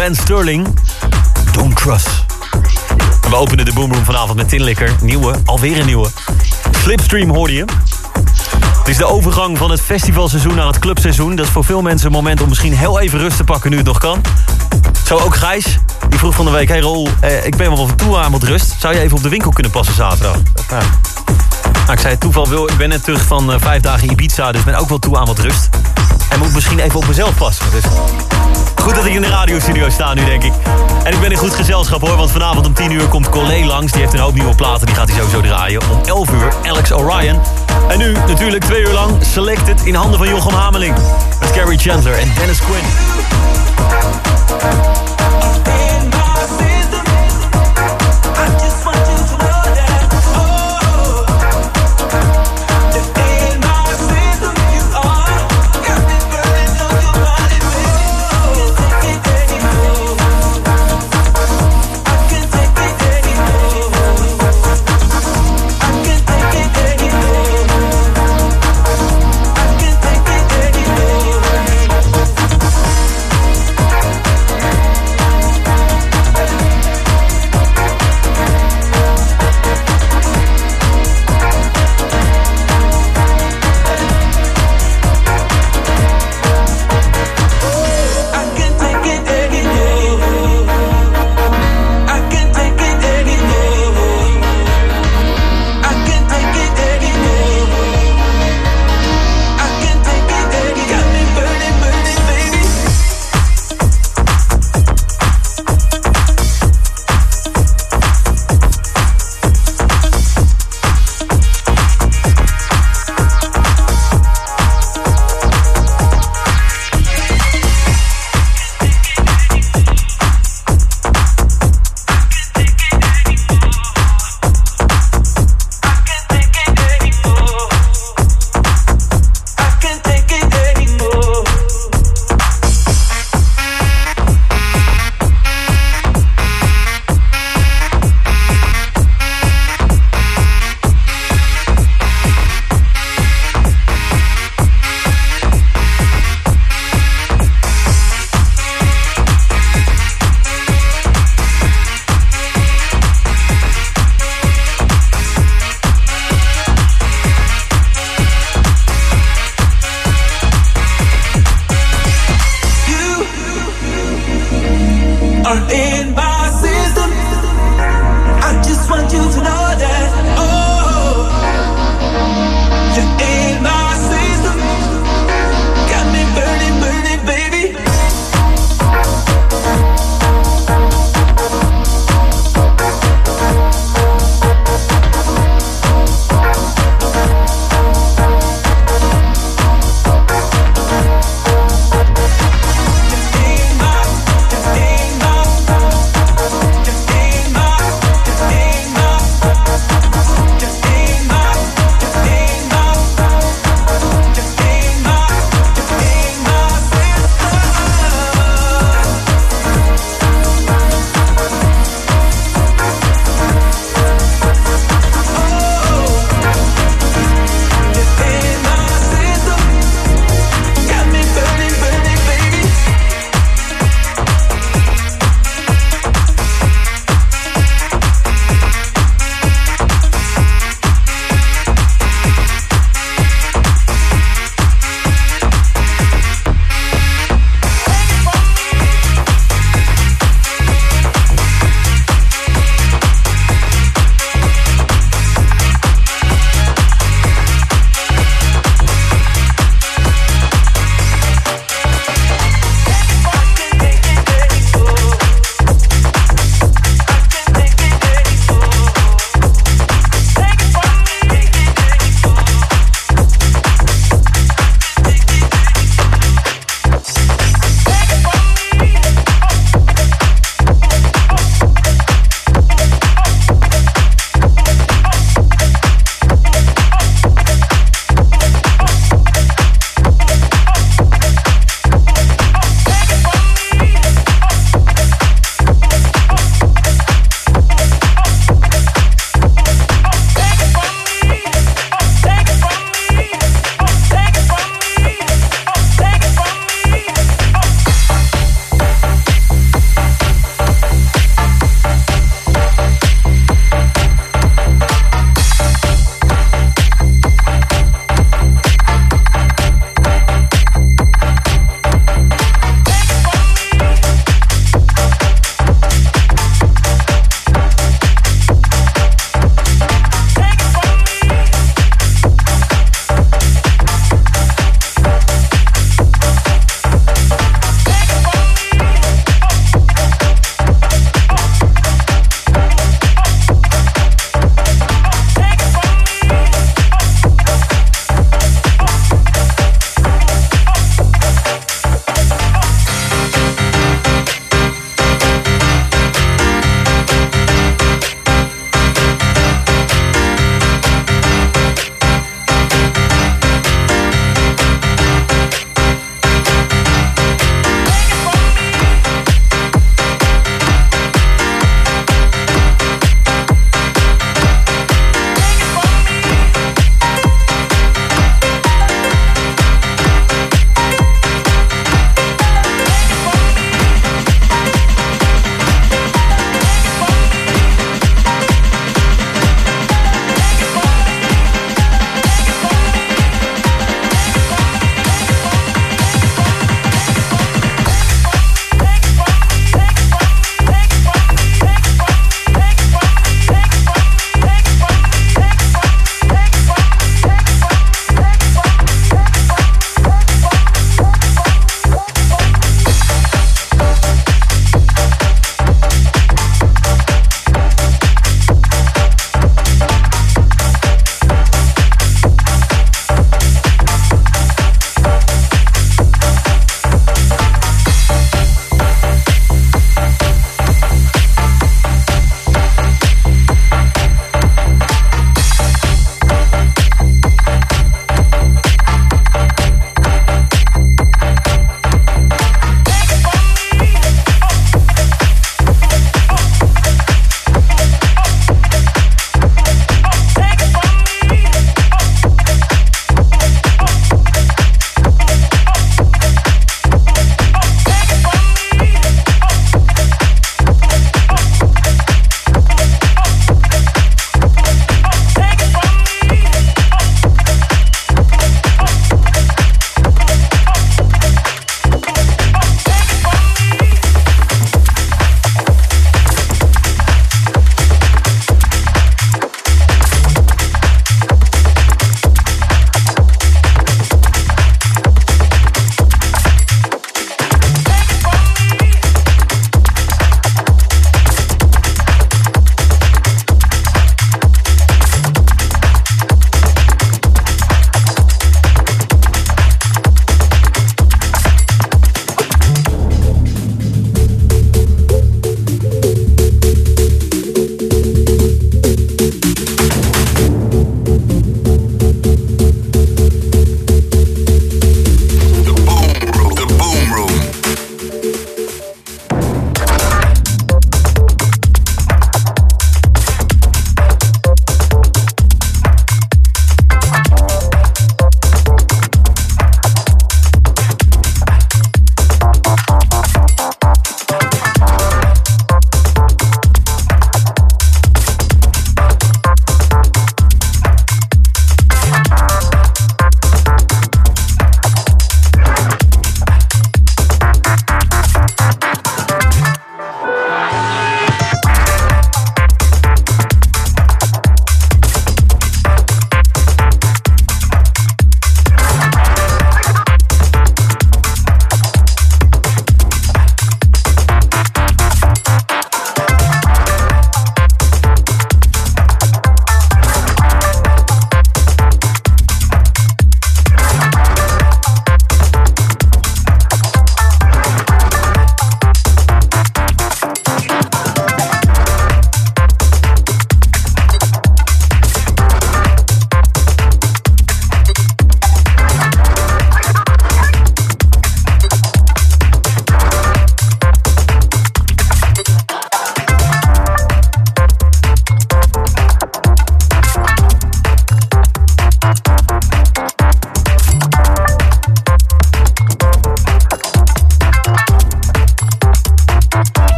Ben Sterling. Don't. En we openen de boomroom vanavond met Tinlikker. Nieuwe, alweer een nieuwe. Slipstream hoorde je. Het is de overgang van het festivalseizoen naar het clubseizoen. Dat is voor veel mensen een moment om misschien heel even rust te pakken nu het nog kan. Zo ook Gijs. Die vroeg van de week, hey Rol, eh, ik ben wel van toe aan wat rust. Zou je even op de winkel kunnen passen zaterdag? Nou, nou, ik zei toeval, wil, ik ben net terug van eh, vijf dagen Ibiza, dus ben ook wel toe aan wat rust. En moet misschien even op mezelf passen. Dus Goed dat ik in de radiostudio sta nu, denk ik. En ik ben in goed gezelschap, hoor. Want vanavond om 10 uur komt Colé langs. Die heeft een hoop nieuwe platen. Die gaat hij sowieso draaien. Om 11 uur Alex Orion. En nu natuurlijk twee uur lang Selected in handen van Jochem Hameling. Met Carrie Chandler en Dennis Quinn.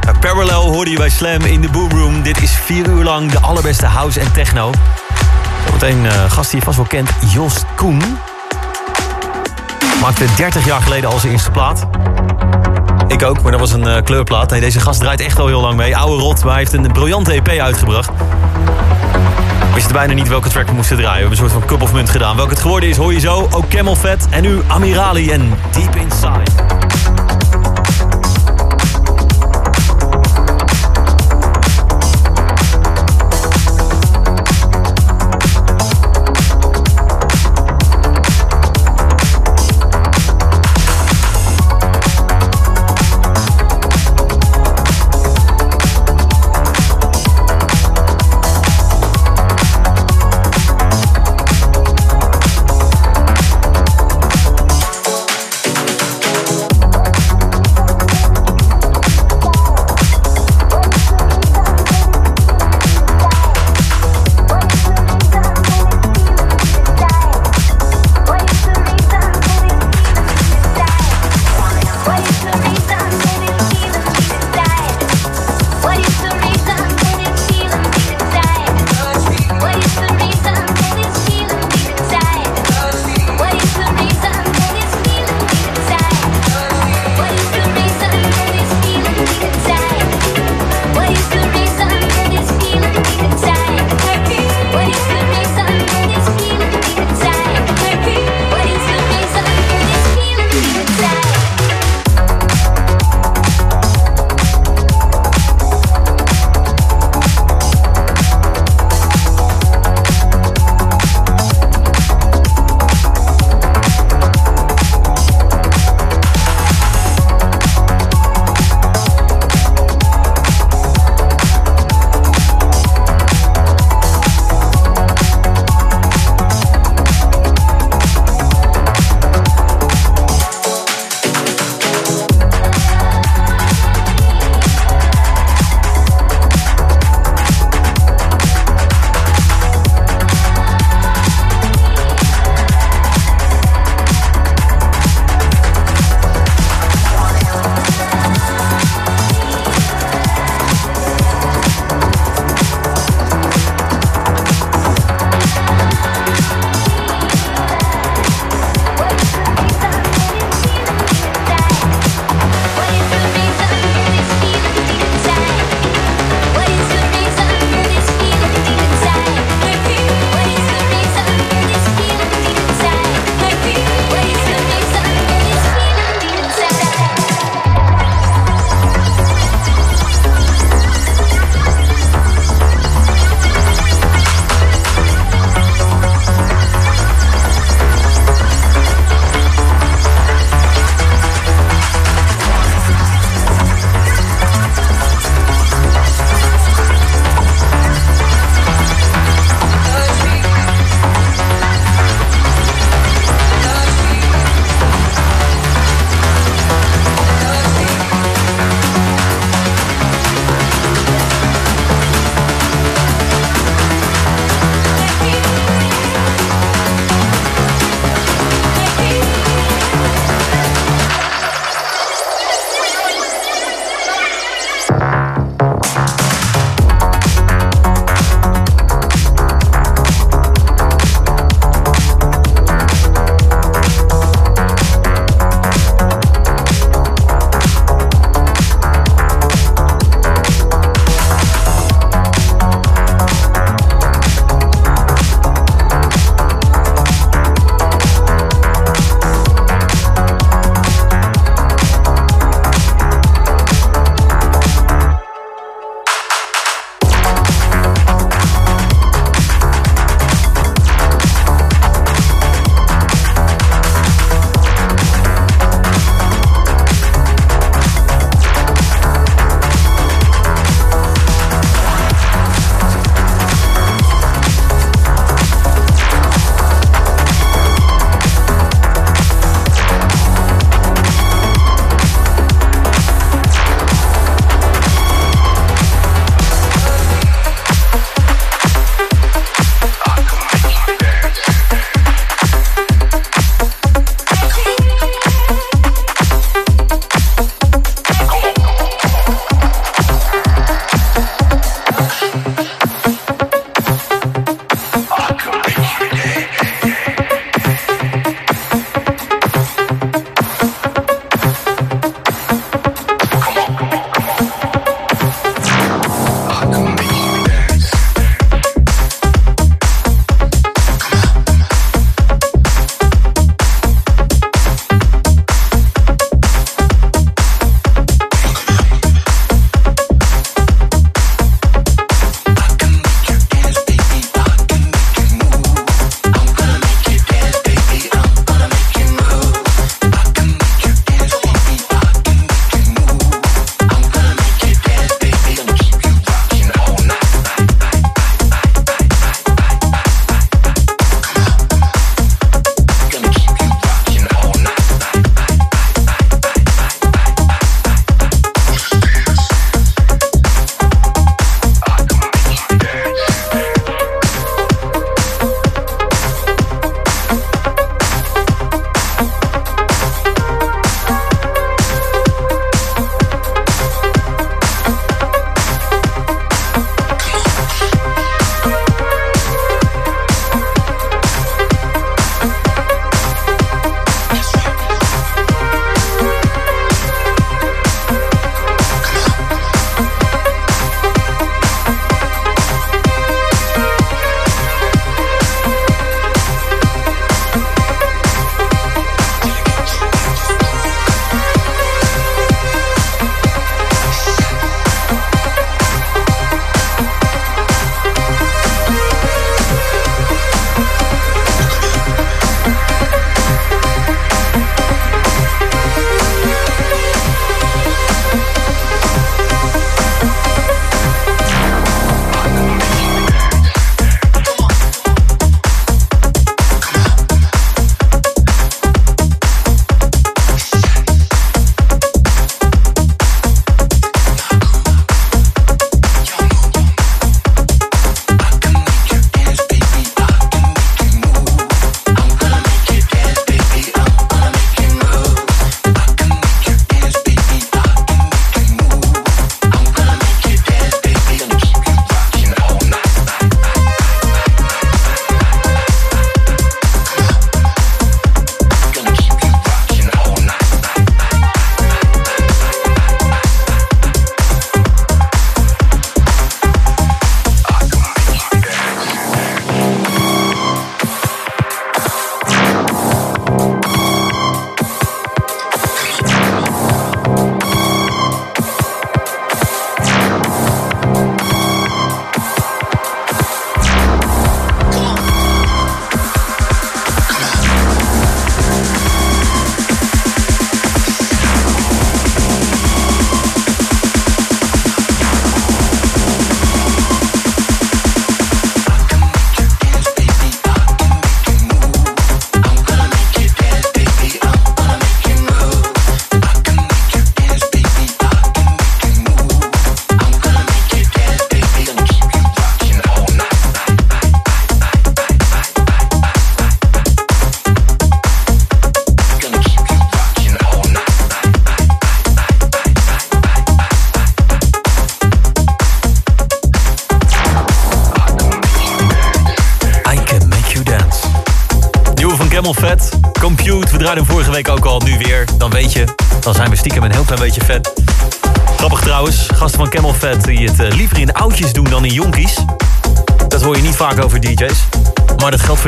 Ja, Parallel hoorde je bij Slam in de Boomroom. Dit is vier uur lang de allerbeste house en techno. Zometeen uh, gast die je vast wel kent, Jos Koen. Maakte 30 jaar geleden al zijn eerste plaat. Ik ook, maar dat was een eh, kleurplaat. Nee, deze gast draait echt al heel lang mee. Oude rot, maar hij heeft een briljante EP uitgebracht. We wisten bijna niet welke track we moesten draaien. We hebben een soort van cup of munt gedaan. Welke het geworden is, hoor je zo. Ook Camel Fat en nu Amirali en Deep Inside.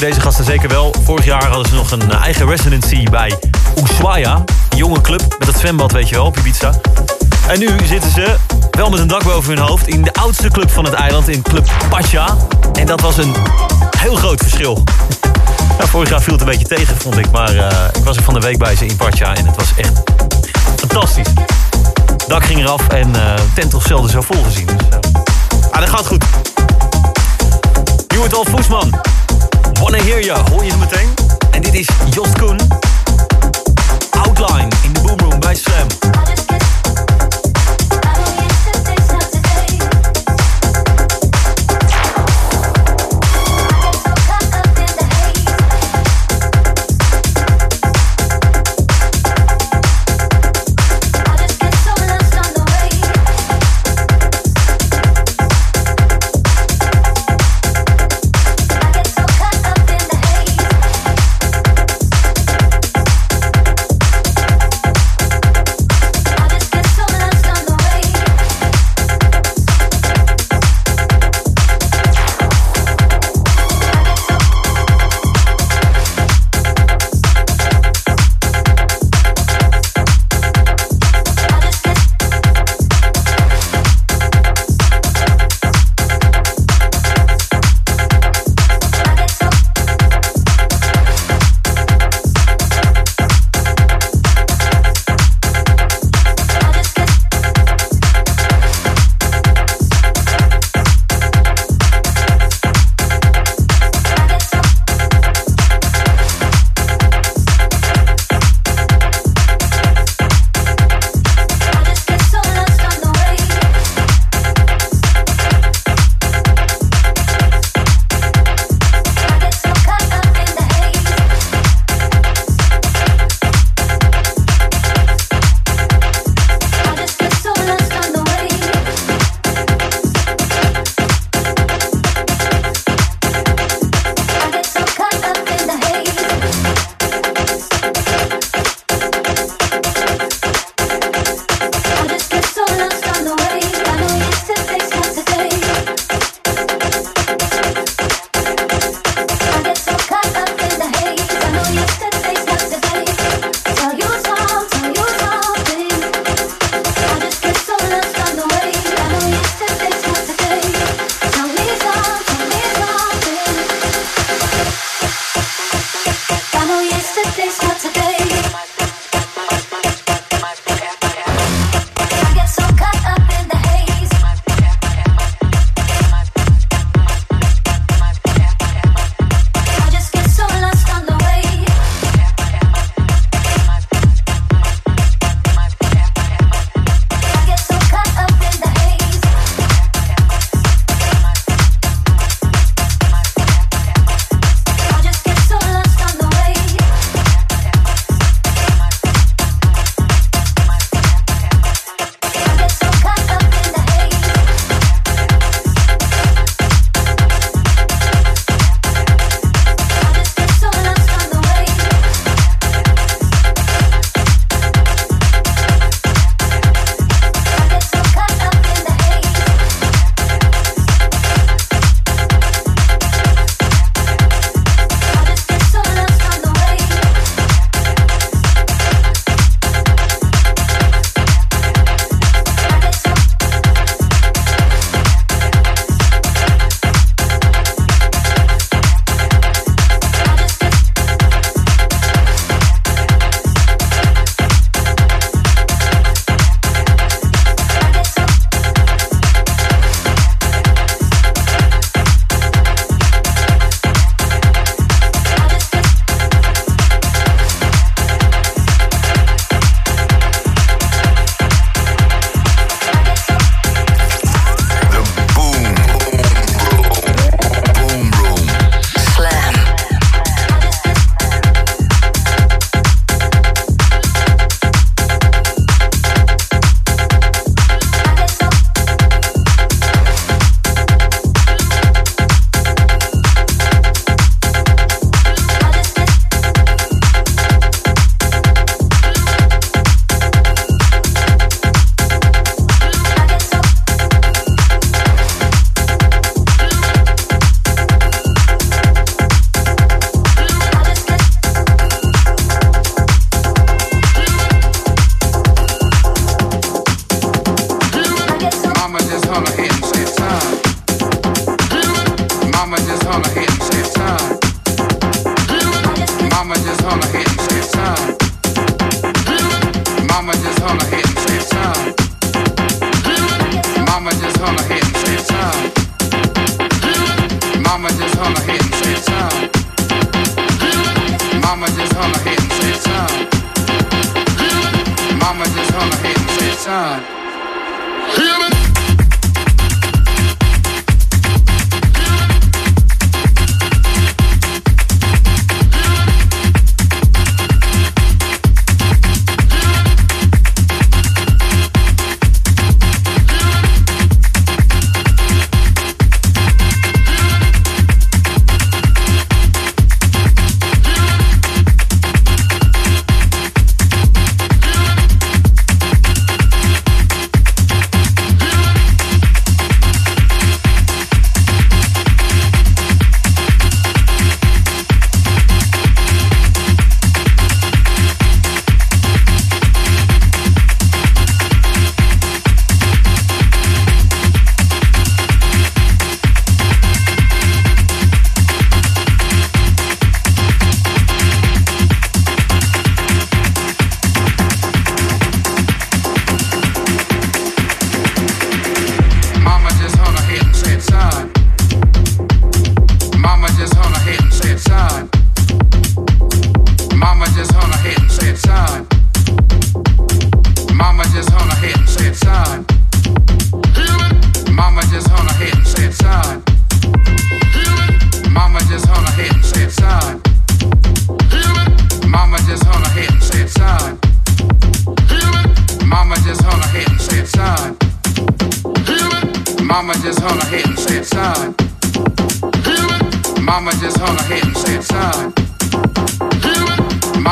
Deze gasten zeker wel. Vorig jaar hadden ze nog een eh, eigen residency bij Ushuaia. Een jonge club met het zwembad, weet je wel, op Ibiza. En nu zitten ze wel met een dak boven hun hoofd... in de oudste club van het eiland, in Club Pacha. En dat was een heel groot verschil. Nou, vorig jaar viel het een beetje tegen, vond ik. Maar uh, ik was er van de week bij ze in Pacha en het was echt fantastisch. Dak ging eraf en uh, tent toch zelden zo vol gezien. Dus, ah, dat gaat goed. Nieuwe Dolf Voesman. Wanna Hear Ya, hoor je hem meteen? En dit is Jost Koen. Outline in de Boomroom bij Slam.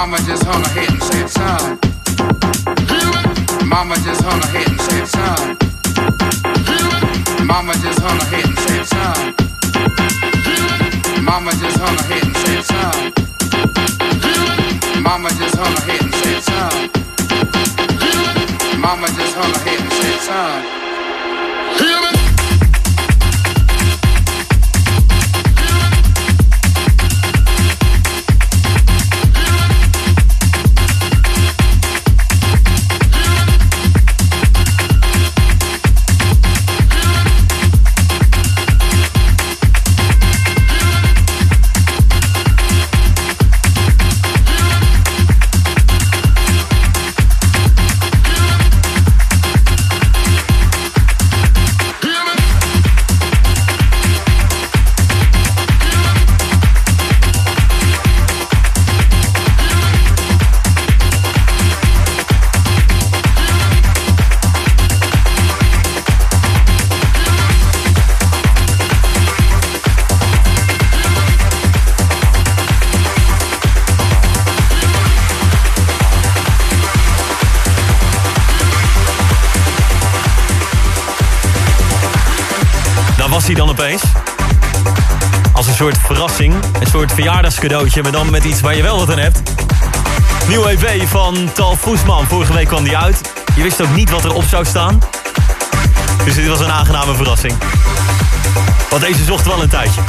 Mama just hung her head and said, son. Mama just hung her head and said, son. Mama just hung her head and said, son. Mama just hung her head and said, son. Mama just hung her head and said, son. Mama just hung her head and said, son. Hear me? Verjaardagscadeautje, maar dan met iets waar je wel wat aan hebt. Nieuw EP van Tal Voesman. Vorige week kwam die uit. Je wist ook niet wat erop zou staan. Dus dit was een aangename verrassing. Want deze zocht wel een tijdje.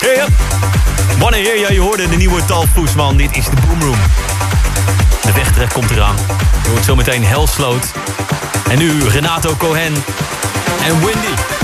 Ja, Wanneer ja, je hoorde de nieuwe Tal Voesman. Dit is de Boomroom. De wegtrek komt eraan. Je hoort zometeen Helsloot. En nu Renato Cohen en Windy.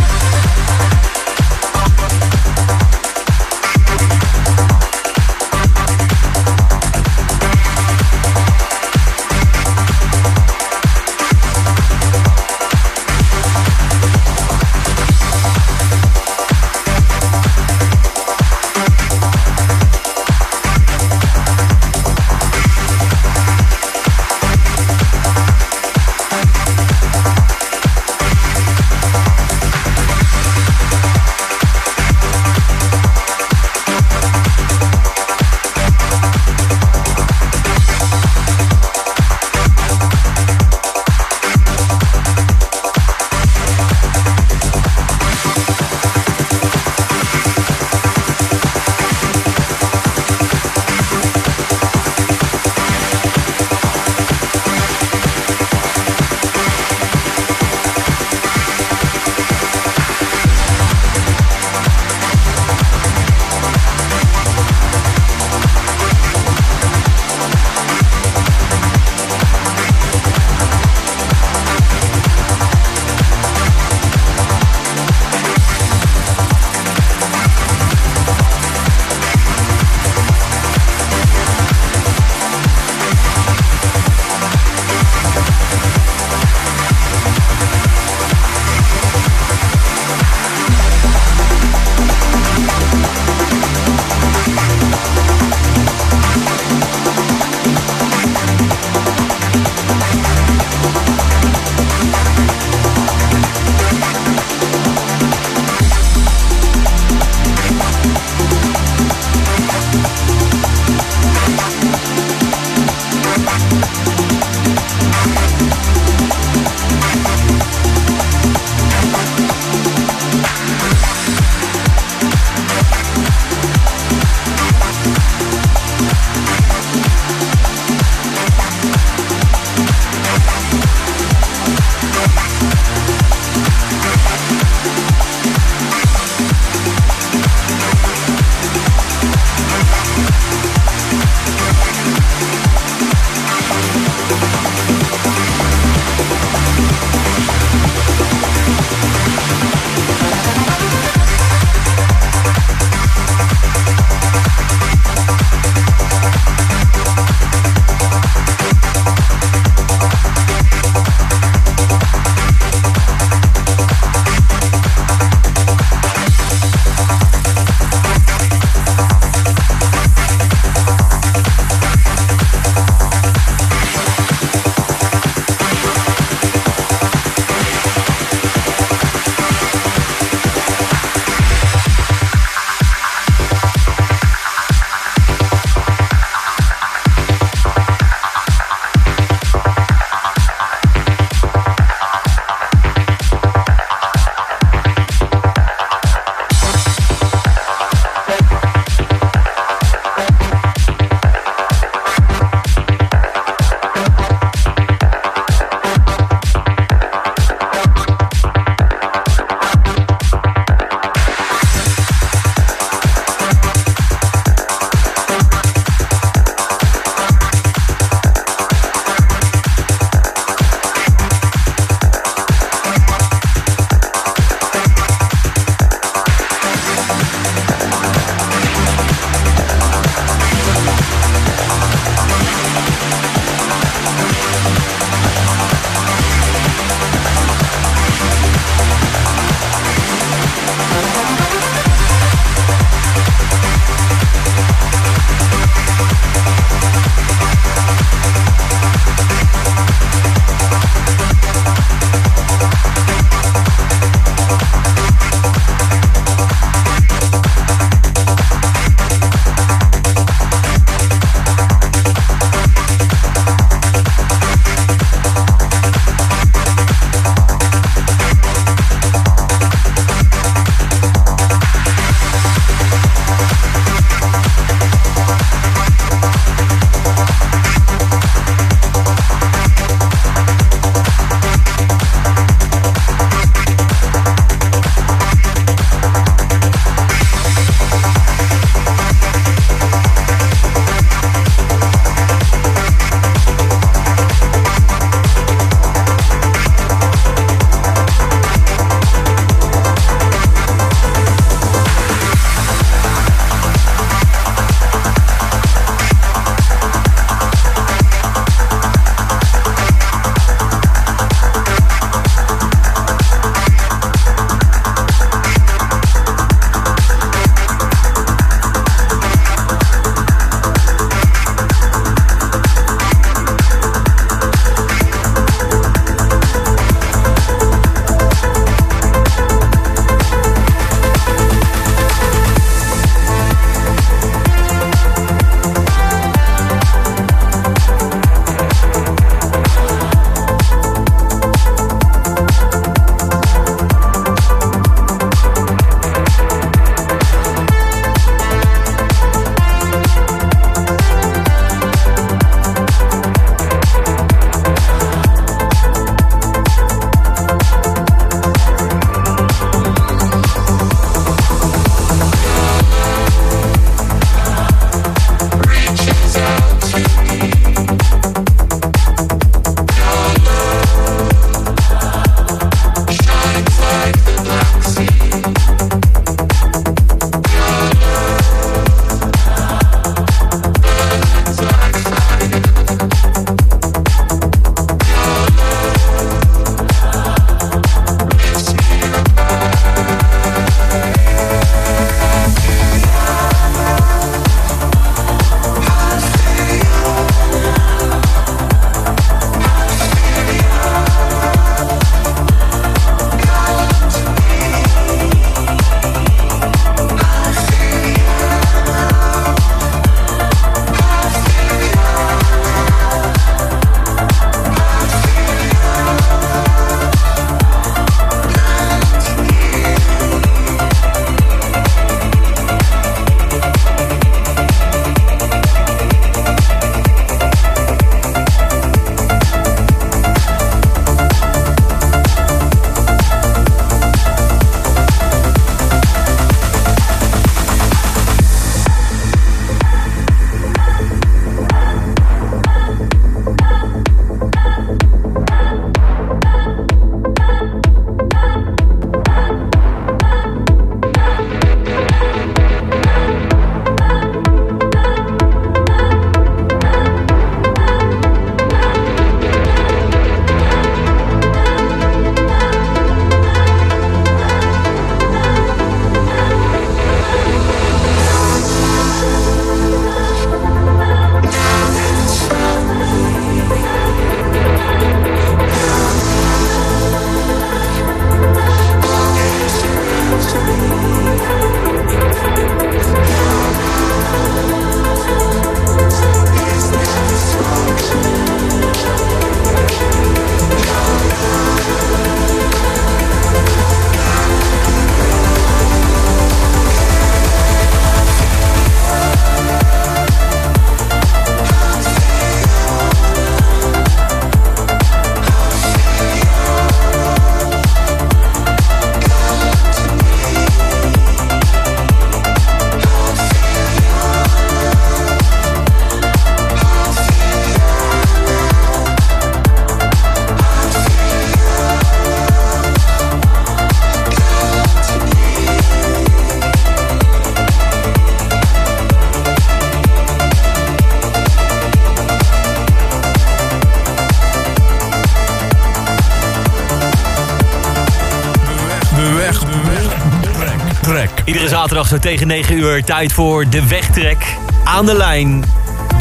Zo tegen 9 uur. Tijd voor de wegtrek. Aan de lijn,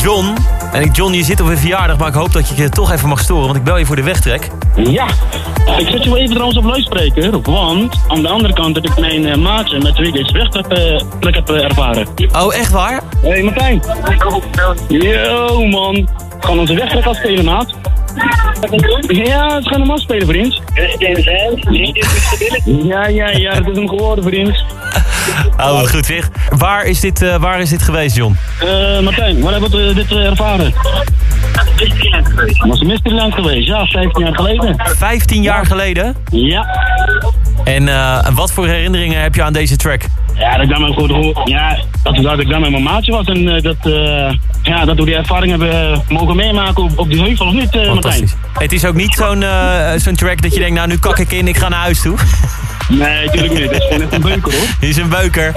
John. En ik, John, je zit op een verjaardag, maar ik hoop dat je je toch even mag storen, want ik bel je voor de wegtrek. Ja, ik zet je wel even trouwens op luidspreker, want aan de andere kant heb ik mijn uh, maatje met wie ik deze wegtrek uh, heb uh, ervaren. Oh, echt waar? Hé hey, Martijn. Yo man, gaan onze wegtrek afspelen maat. Ja, het gaan hem afspelen vriend. Ja, ja, ja, dat is hem geworden vriend. Oh, goed zeg. Waar is dit, uh, waar is dit geweest, John? Uh, Martijn, waar hebben we dit uh, ervaren? Mysteryland geweest. Was een Mysteryland geweest, ja, 15 jaar geleden. 15 jaar geleden? Ja. En uh, wat voor herinneringen heb je aan deze track? Ja, dat ik dan goed, ja, dat, dat ik dan met mijn maatje was en uh, dat, uh, ja, dat we die ervaring hebben mogen meemaken op, op die heuvel, of niet, uh, Martijn? Het is ook niet zo'n zo'n track dat je denkt, nou nu kak ik in, ik ga naar huis toe. Nee, natuurlijk niet. Het is gewoon echt een beuker hoor. Dit is een beuker.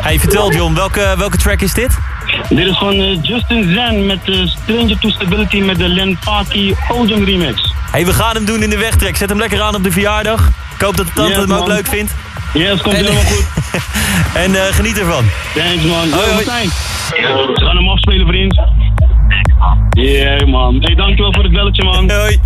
Hey, vertel John, welke, welke track is dit? Dit is van uh, Justin Zen met uh, Stranger to Stability met de Len Paki Ozone remix. Hey, we gaan hem doen in de wegtrek. Zet hem lekker aan op de verjaardag. Ik hoop dat de tante Yes, hem ook leuk vindt. Ja, het komt En- helemaal goed. en eh, geniet ervan. Thanks man. Hoi. We gaan hem afspelen vriend. Yeah man. Hey, dankjewel voor het belletje man. Hoi.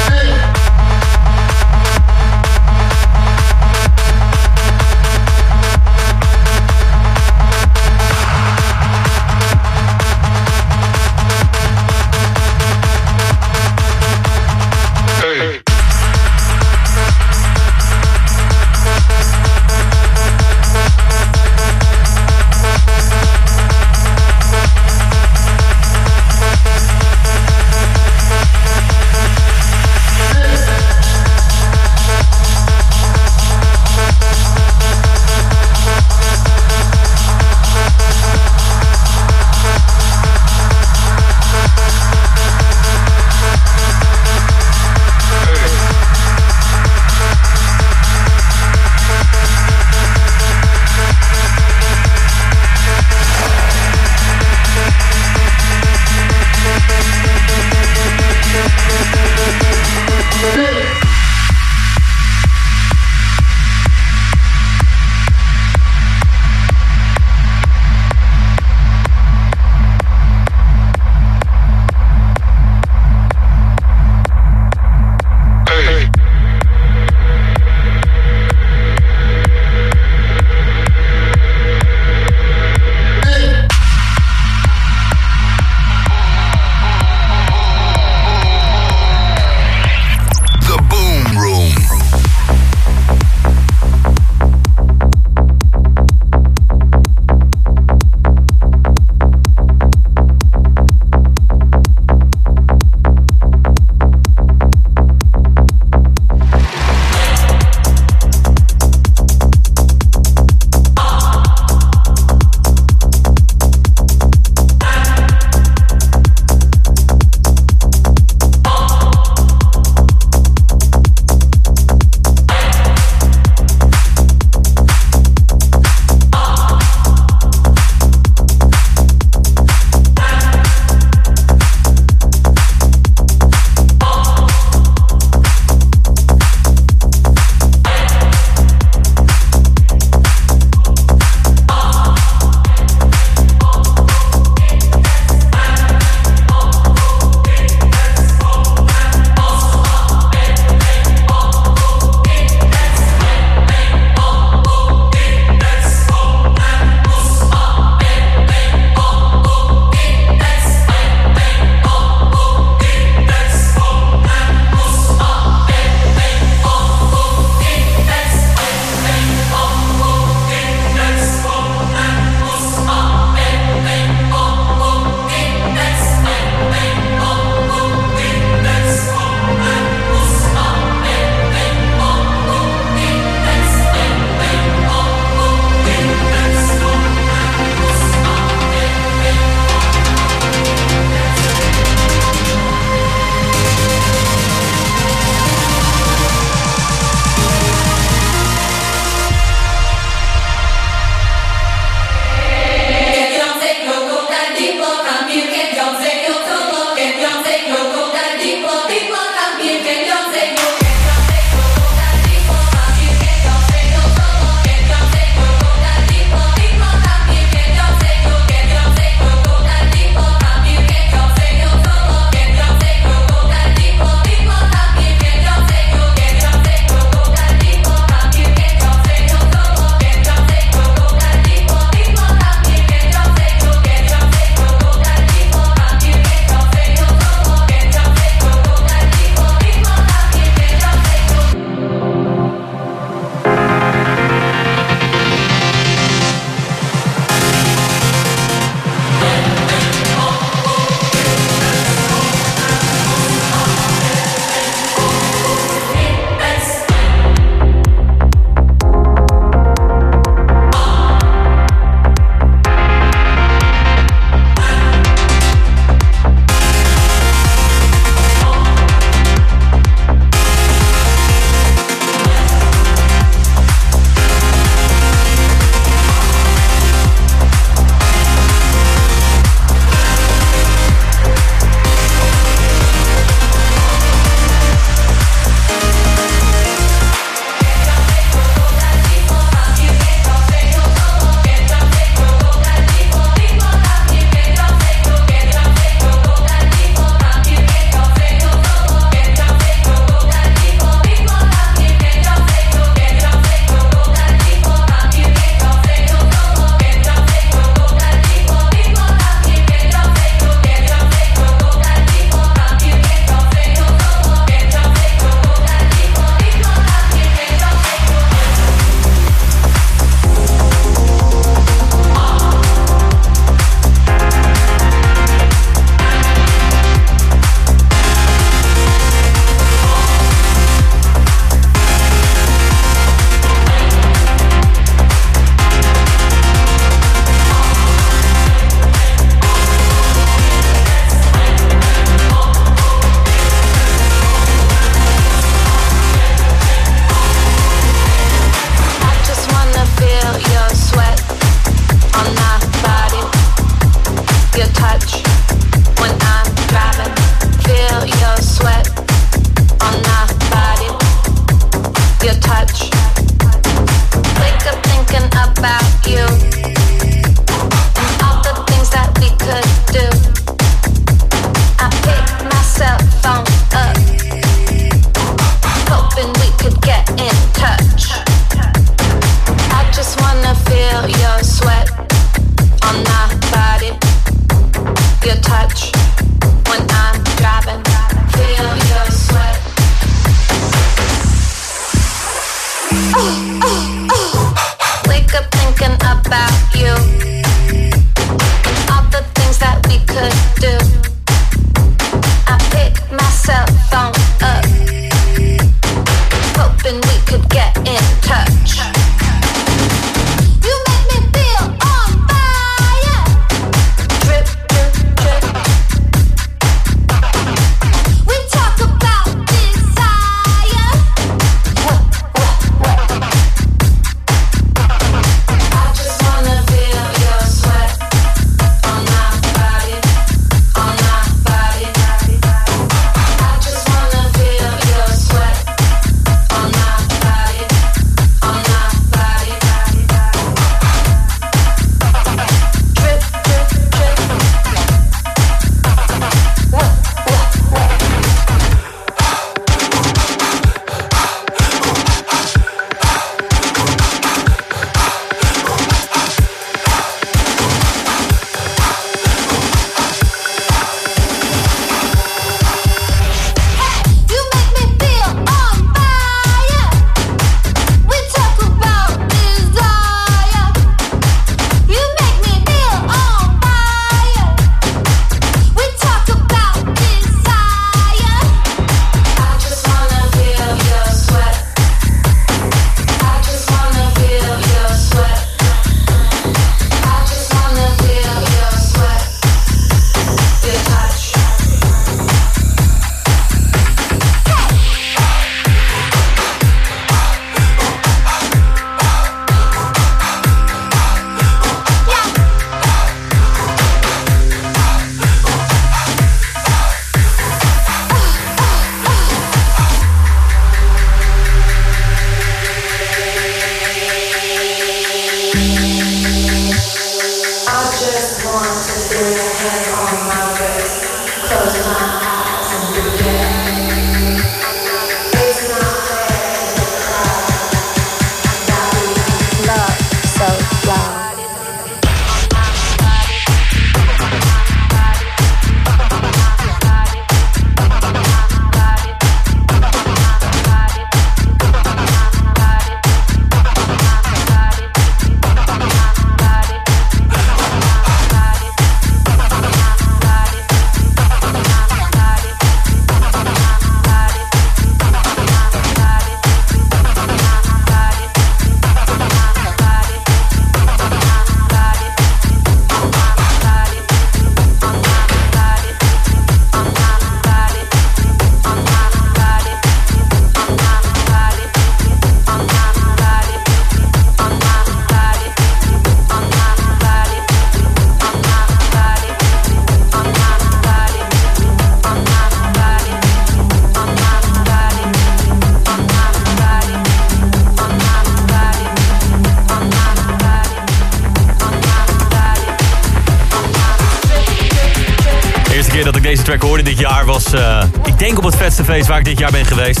Feest waar ik dit jaar ben geweest.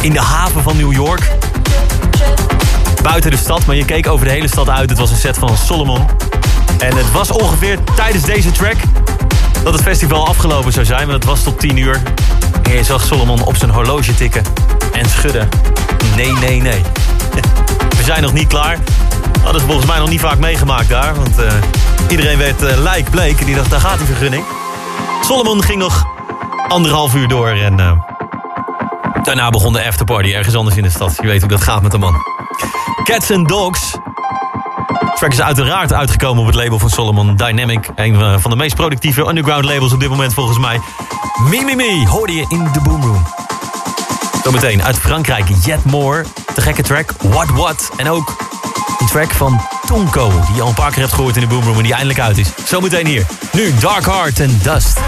In de haven van New York. Buiten de stad, maar je keek over de hele stad uit. Het was een set van Solomon. En het was ongeveer tijdens deze track dat het festival afgelopen zou zijn. Want het was tot 10 uur. En je zag Solomon op zijn horloge tikken en schudden. Nee, nee, nee. We zijn nog niet klaar. Dat is volgens mij nog niet vaak meegemaakt daar. Want eh, iedereen werd uh, lijk bleek en die dacht, daar gaat die vergunning. Solomon ging nog anderhalf uur door en uh, daarna begon de afterparty ergens anders in de stad. Je weet hoe dat gaat met de man. Cats and Dogs. Track is uiteraard uitgekomen op het label van Solomon Dynamic. Een van de meest productieve underground labels op dit moment volgens mij. Me hoorde je in de Boomroom. Zometeen uit Frankrijk, Yet More. De gekke track, What What. En ook een track van Tonko, die je al een paar keer hebt gehoord in de Boomroom en die eindelijk uit is. Zometeen hier. Nu Dark Heart en Dust.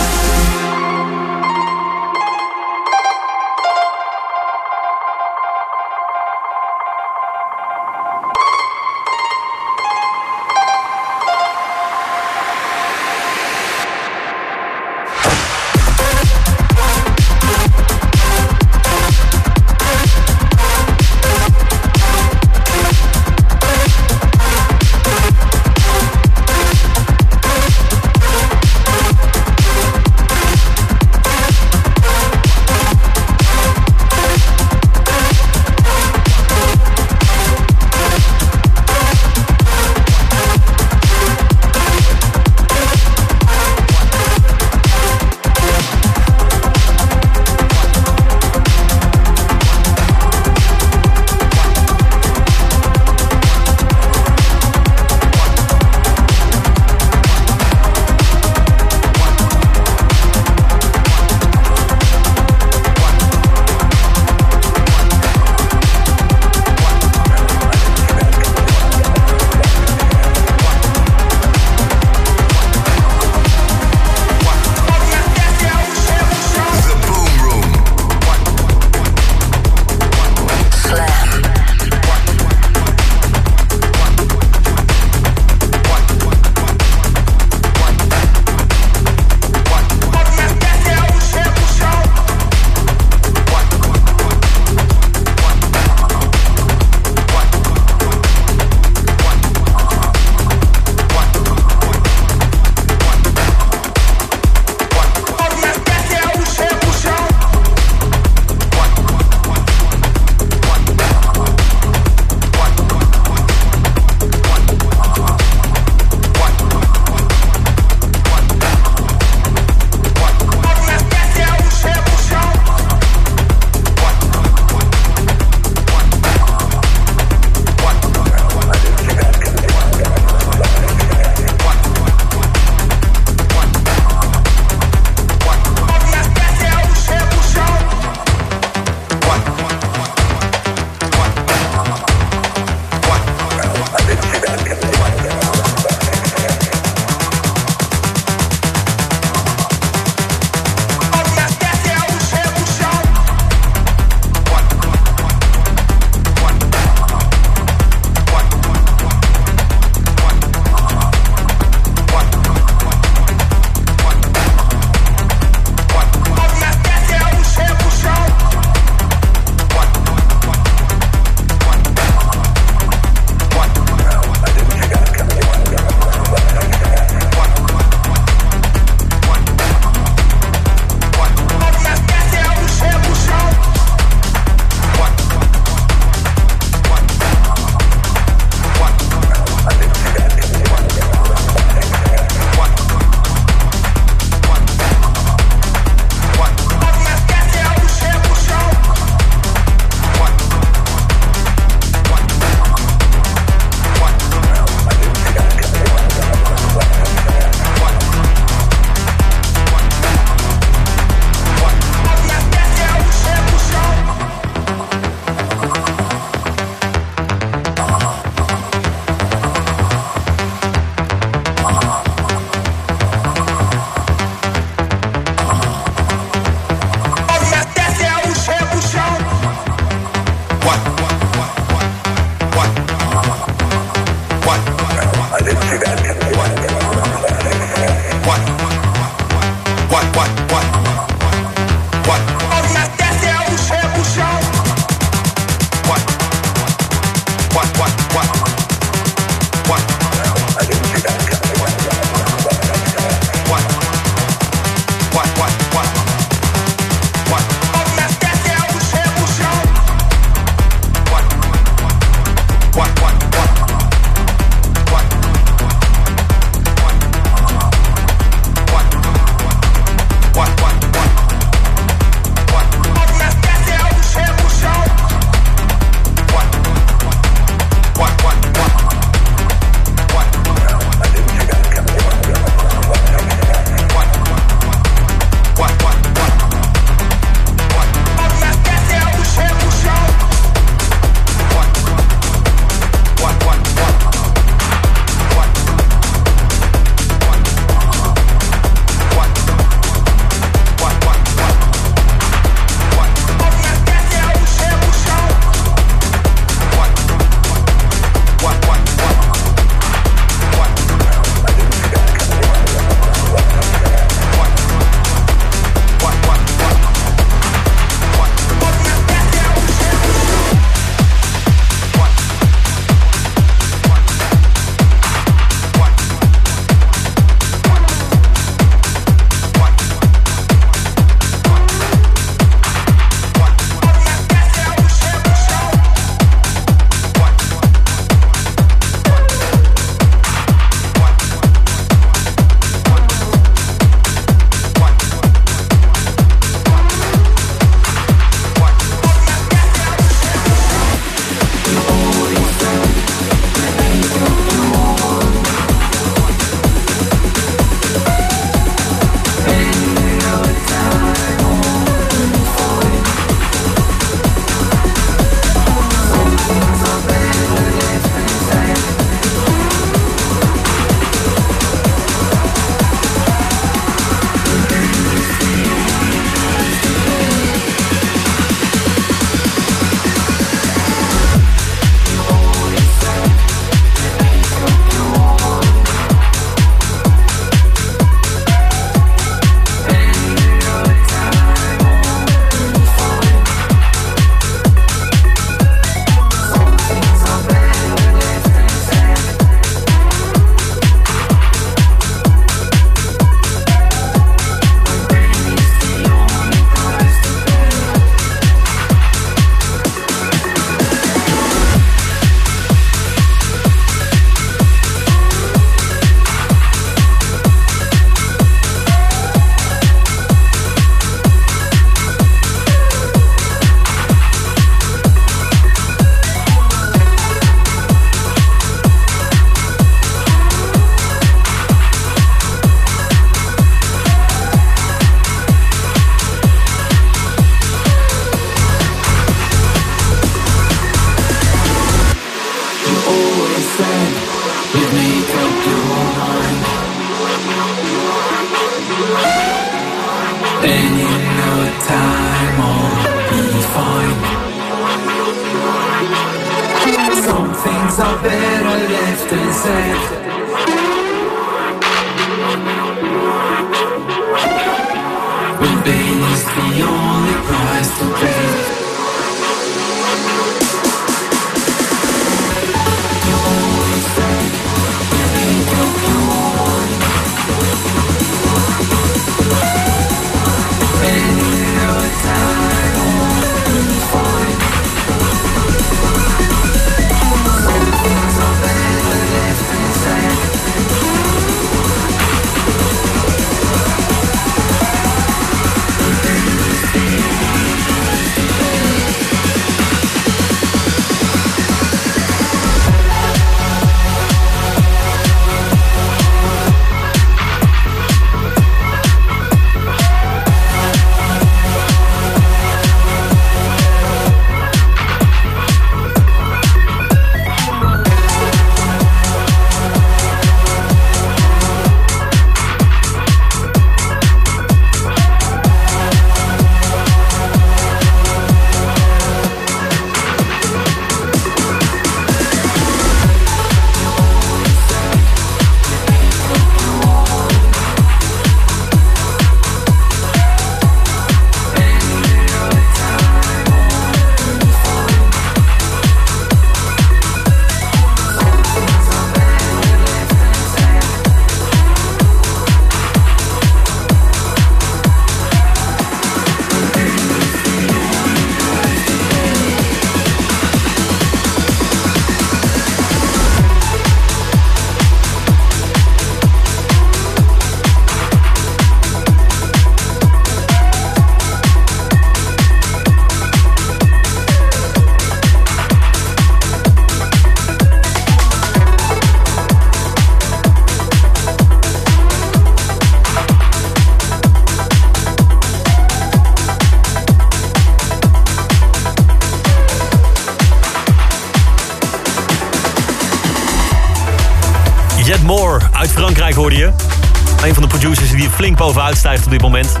Flink bovenuit stijgt op dit moment.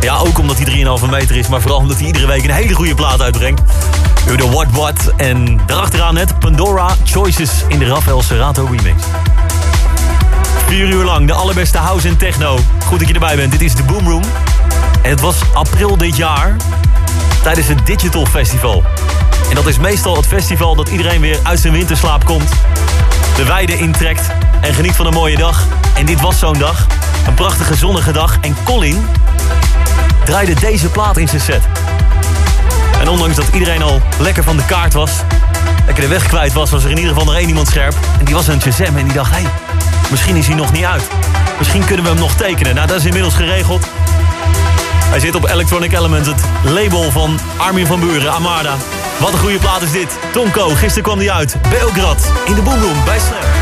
Ja, ook omdat hij 3,5 meter is, maar vooral omdat hij iedere week een hele goede plaat uitbrengt. U de What What en daarachteraan net Pandora Choices in de Rafael Serato remix. Vier uur lang de allerbeste house en techno. Goed dat je erbij bent, dit is de Boom Room. Het was april dit jaar tijdens het Digital Festival. En dat is meestal het festival dat iedereen weer uit zijn winterslaap komt. De weide intrekt en geniet van een mooie dag. En dit was zo'n dag. Een prachtige zonnige dag. En Colin draaide deze plaat in zijn set. En ondanks dat iedereen al lekker van de kaart was... lekker de weg kwijt was, was er in ieder geval nog één iemand scherp. En die was een Shazam en die dacht... hé, hey, misschien is hij nog niet uit. Misschien kunnen we hem nog tekenen. Nou, dat is inmiddels geregeld. Hij zit op Electronic Element, het label van Armin van Buren, Amada. Wat een goede plaat is dit. Tonko, gisteren kwam die uit. Belgrad, in de Boomroom, bij Slam.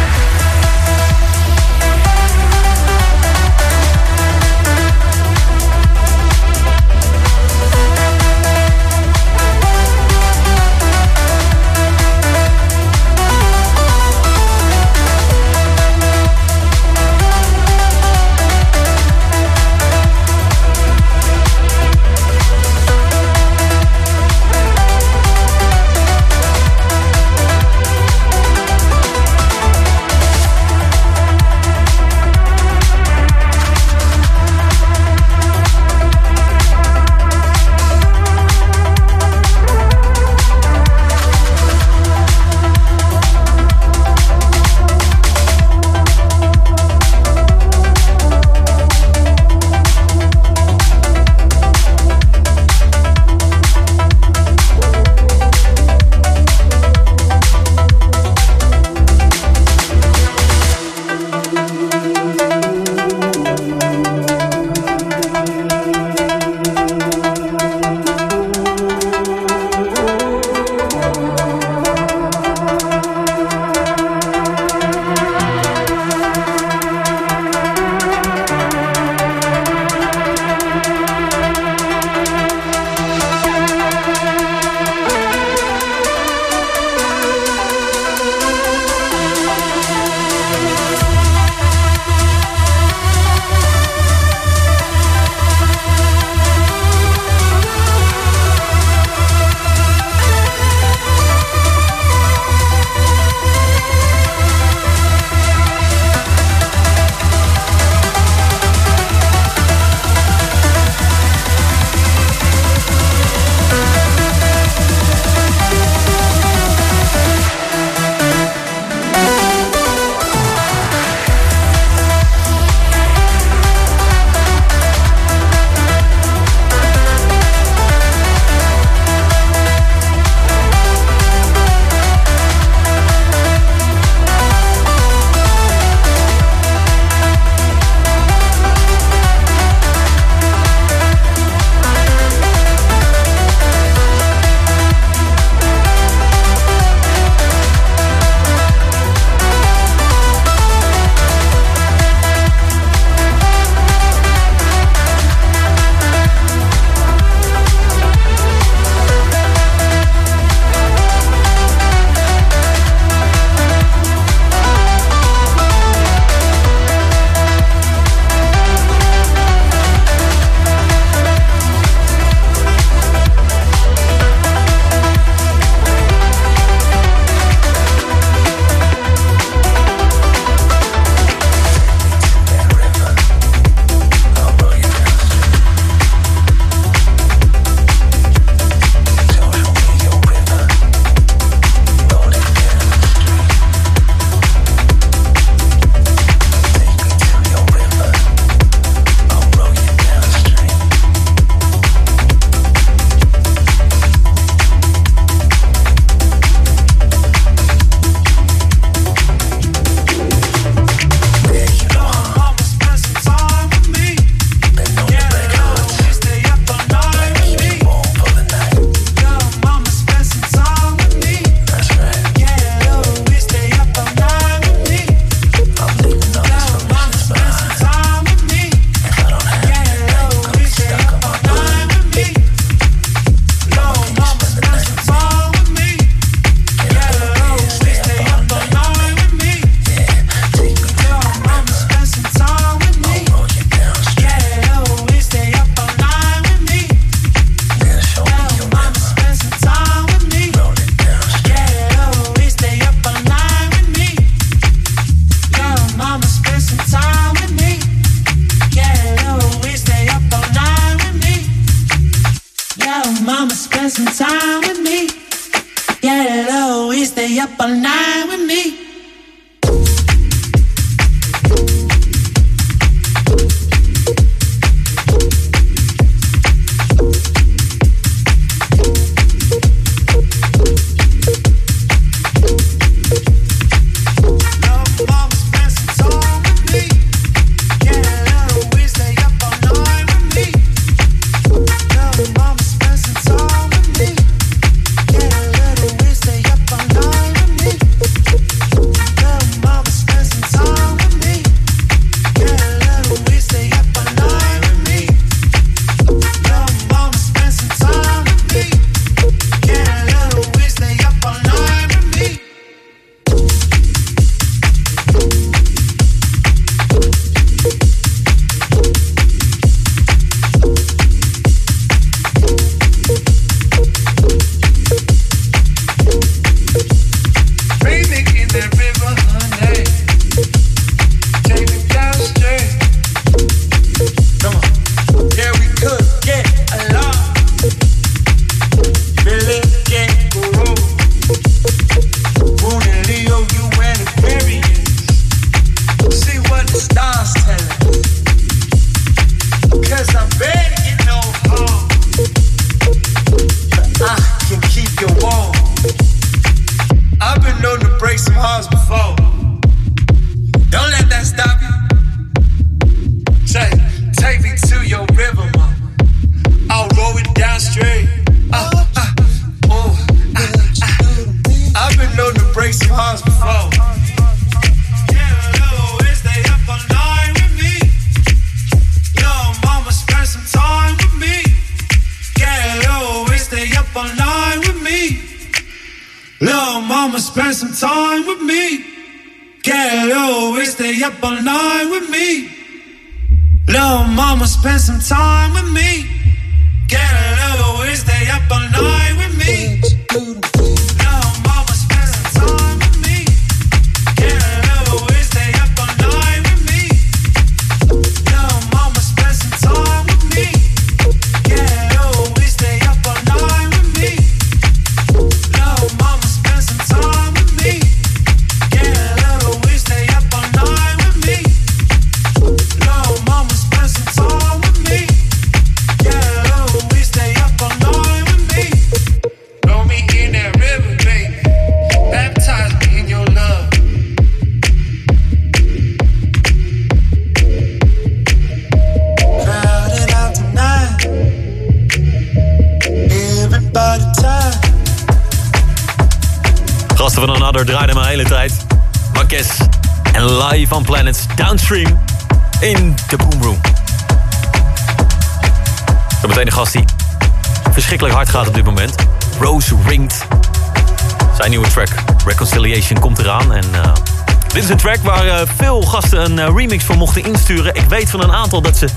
Uh, remix voor mochten insturen. Ik weet van een aantal dat ze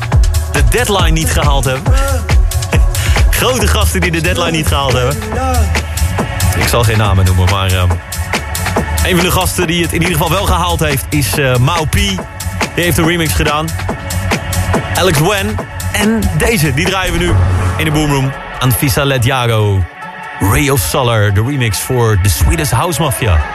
de deadline niet gehaald hebben. Grote gasten die de deadline niet gehaald hebben. Ik zal geen namen noemen, maar... een van de gasten die het in ieder geval wel gehaald heeft is uh, Mau P. Die heeft een remix gedaan. Alex Wen. En deze, die draaien we nu in de Boomroom. Anfisa Ledjago. Ray Solar, de remix voor The Swedish House Mafia.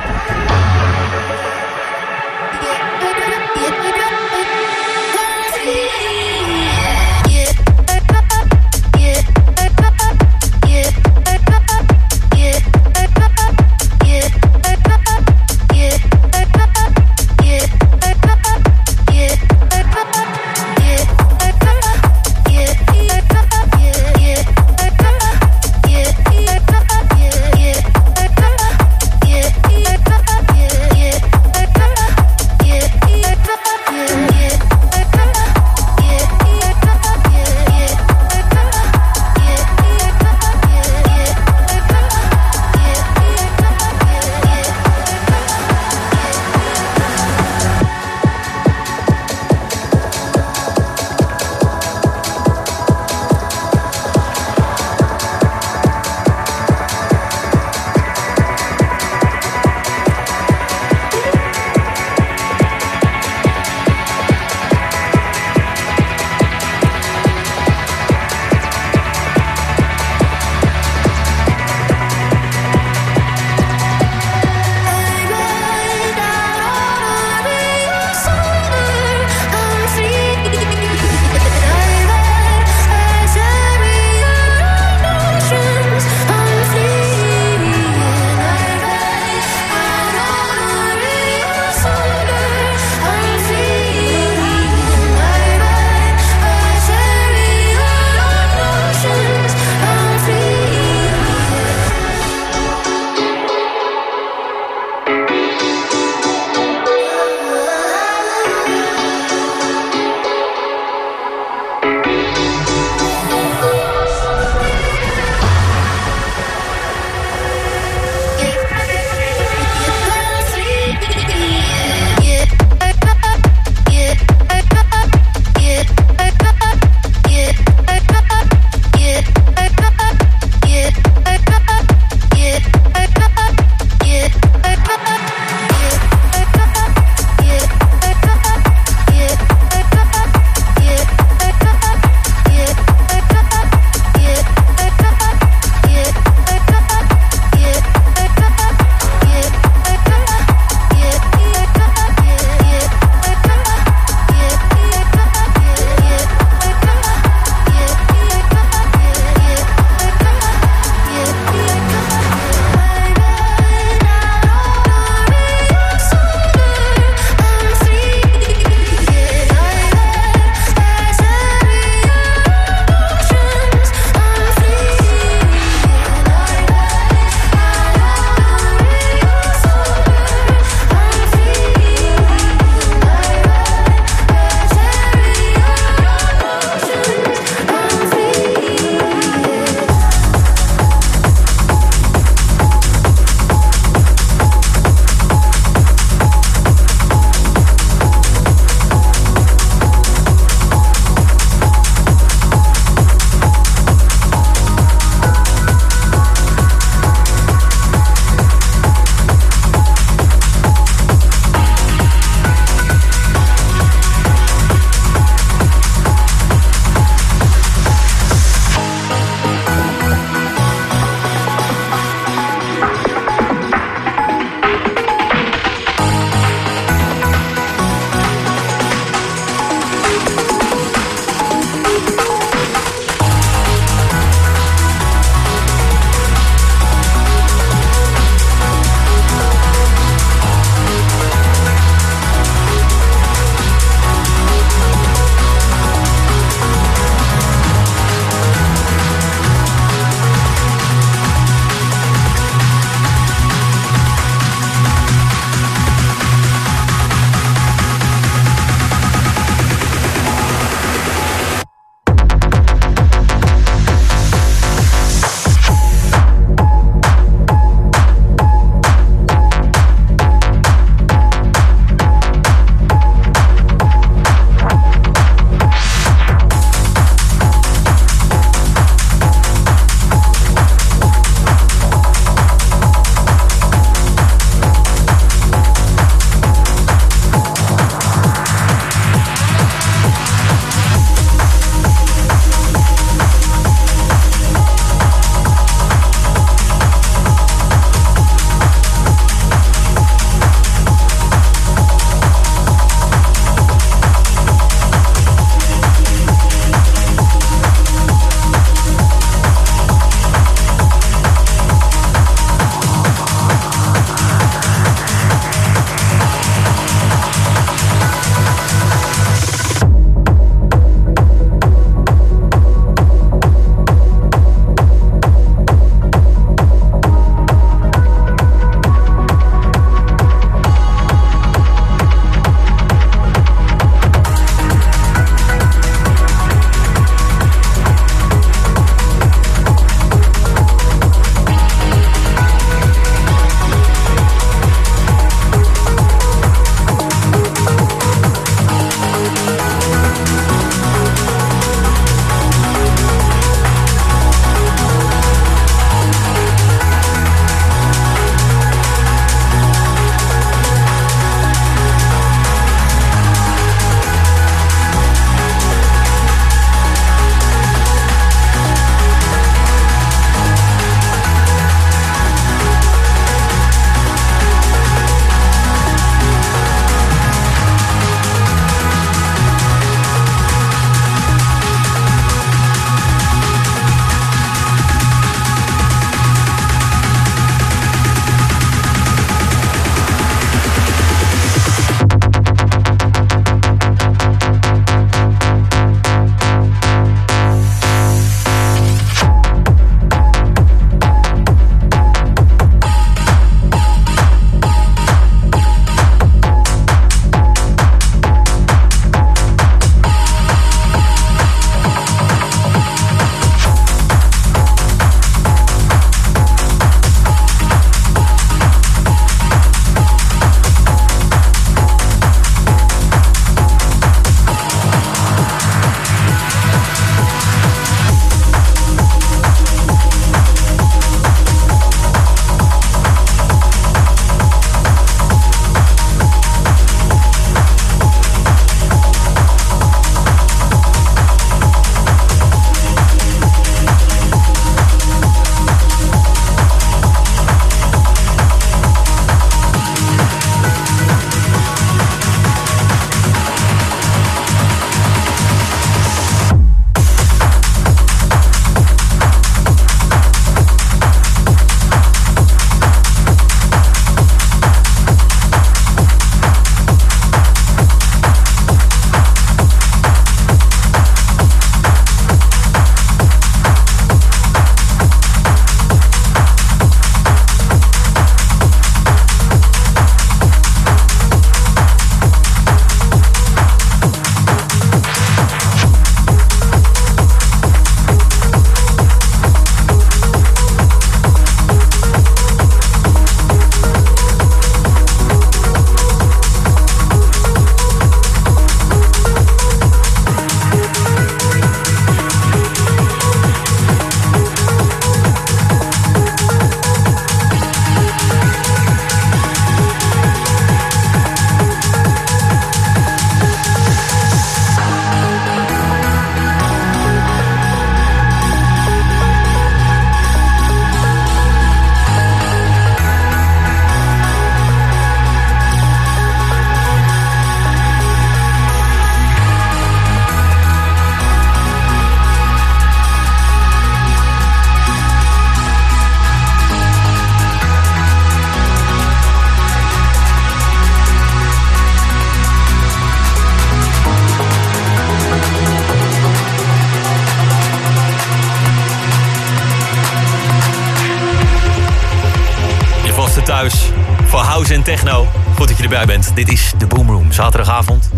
Dit is de Boomroom, zaterdagavond.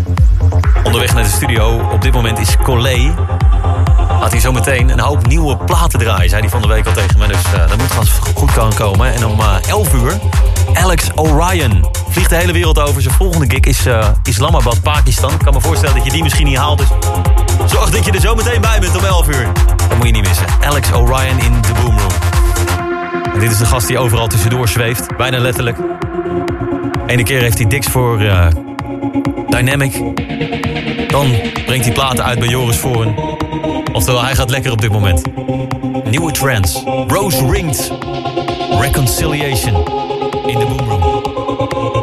Onderweg naar de studio. Op dit moment is Collet. Had hij zo meteen een hoop nieuwe platen draaien. Zei hij van de week al tegen me. Dus uh, dat moet vast goed kan komen. En om uh, 11 uur, Alex Orion. Vliegt de hele wereld over. Zijn volgende gig is uh, Islamabad, Pakistan. Ik kan me voorstellen dat je die misschien niet haalt. Dus zorg dat je er zo meteen bij bent om 11 uur. Dat moet je niet missen. Alex Orion in de Boomroom. En dit is de gast die overal tussendoor zweeft. Bijna letterlijk. Ene keer heeft hij diks voor uh, Dynamic. Dan brengt hij platen uit bij Joris Voren. Oftewel, hij gaat lekker op dit moment. Nieuwe trends. Rose Ringed. Reconciliation. In de Boomroom.